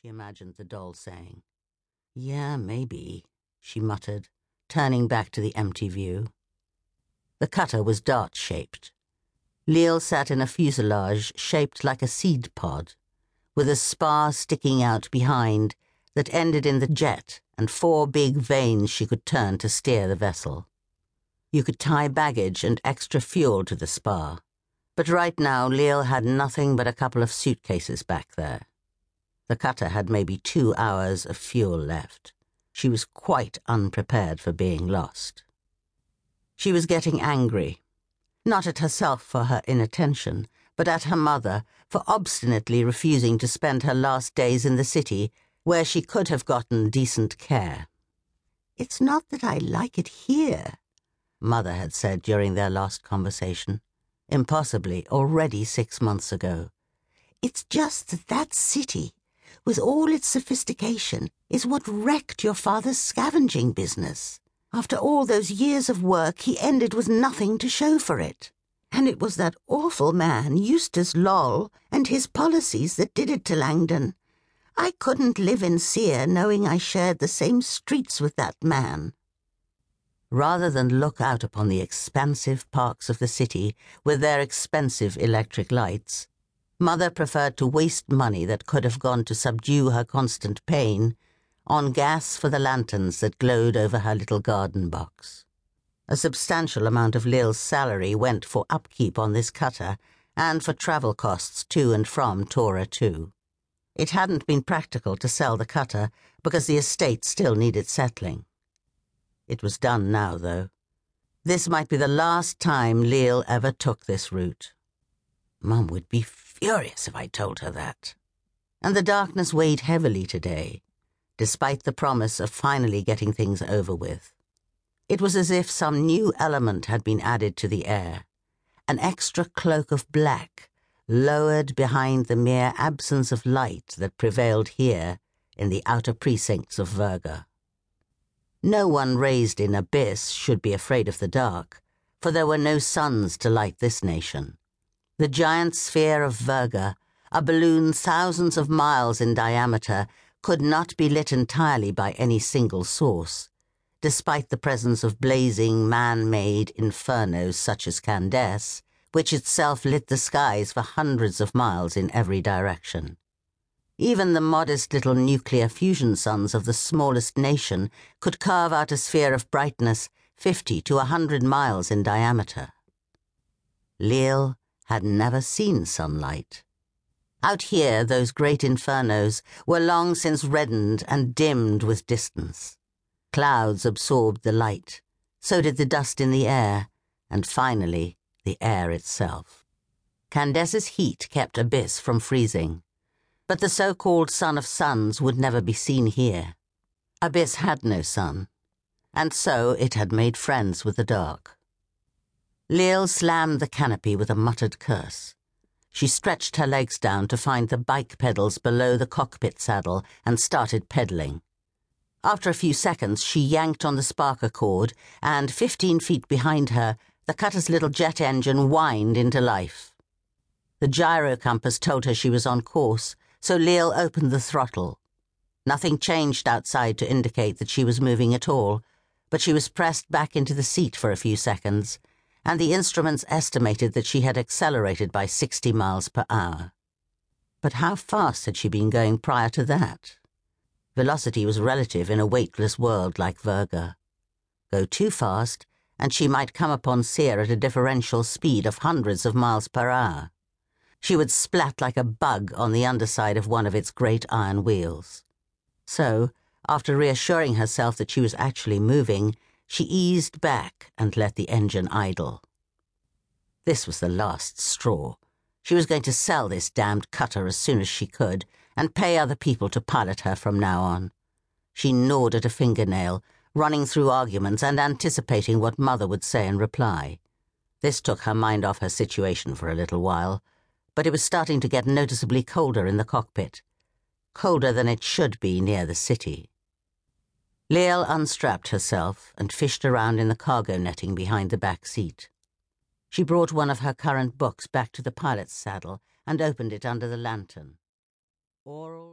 she imagined the doll saying. Yeah, maybe, she muttered, turning back to the empty view. The cutter was dart shaped. Leal sat in a fuselage shaped like a seed pod, with a spar sticking out behind that ended in the jet and four big vanes she could turn to steer the vessel. You could tie baggage and extra fuel to the spar, but right now Leal had nothing but a couple of suitcases back there. The cutter had maybe two hours of fuel left. She was quite unprepared for being lost. She was getting angry, not at herself for her inattention, but at her mother for obstinately refusing to spend her last days in the city where she could have gotten decent care. It's not that I like it here, Mother had said during their last conversation, impossibly already six months ago. It's just that that city with all its sophistication, is what wrecked your father's scavenging business. After all those years of work, he ended with nothing to show for it. And it was that awful man, Eustace Loll, and his policies that did it to Langdon. I couldn't live in Sere knowing I shared the same streets with that man. Rather than look out upon the expansive parks of the city with their expensive electric lights, Mother preferred to waste money that could have gone to subdue her constant pain on gas for the lanterns that glowed over her little garden box. A substantial amount of Leal's salary went for upkeep on this cutter and for travel costs to and from Tora 2. It hadn't been practical to sell the cutter because the estate still needed settling. It was done now, though. This might be the last time Leal ever took this route. Mum would be furious if I told her that. And the darkness weighed heavily today, despite the promise of finally getting things over with. It was as if some new element had been added to the air, an extra cloak of black lowered behind the mere absence of light that prevailed here in the outer precincts of Virga. No one raised in Abyss should be afraid of the dark, for there were no suns to light this nation. The giant sphere of Virga, a balloon thousands of miles in diameter, could not be lit entirely by any single source, despite the presence of blazing man-made infernos such as Candesce, which itself lit the skies for hundreds of miles in every direction. Even the modest little nuclear fusion suns of the smallest nation could carve out a sphere of brightness 50 to a 100 miles in diameter. Leal had never seen sunlight. Out here, those great infernos were long since reddened and dimmed with distance. Clouds absorbed the light, so did the dust in the air, and finally, the air itself. Candesce's heat kept Abyss from freezing, but the so called Sun of Suns would never be seen here. Abyss had no sun, and so it had made friends with the dark. Leal slammed the canopy with a muttered curse. She stretched her legs down to find the bike pedals below the cockpit saddle and started pedaling. After a few seconds, she yanked on the sparker cord, and 15 feet behind her, the cutter's little jet engine whined into life. The gyro compass told her she was on course, so Leal opened the throttle. Nothing changed outside to indicate that she was moving at all, but she was pressed back into the seat for a few seconds and the instruments estimated that she had accelerated by 60 miles per hour. But how fast had she been going prior to that? Velocity was relative in a weightless world like Virga. Go too fast, and she might come upon Sere at a differential speed of hundreds of miles per hour. She would splat like a bug on the underside of one of its great iron wheels. So, after reassuring herself that she was actually moving, she eased back and let the engine idle. This was the last straw. She was going to sell this damned cutter as soon as she could and pay other people to pilot her from now on. She gnawed at a fingernail, running through arguments and anticipating what Mother would say in reply. This took her mind off her situation for a little while, but it was starting to get noticeably colder in the cockpit. Colder than it should be near the city. Leal unstrapped herself and fished around in the cargo netting behind the back seat. She brought one of her current books back to the pilot's saddle and opened it under the lantern. Oral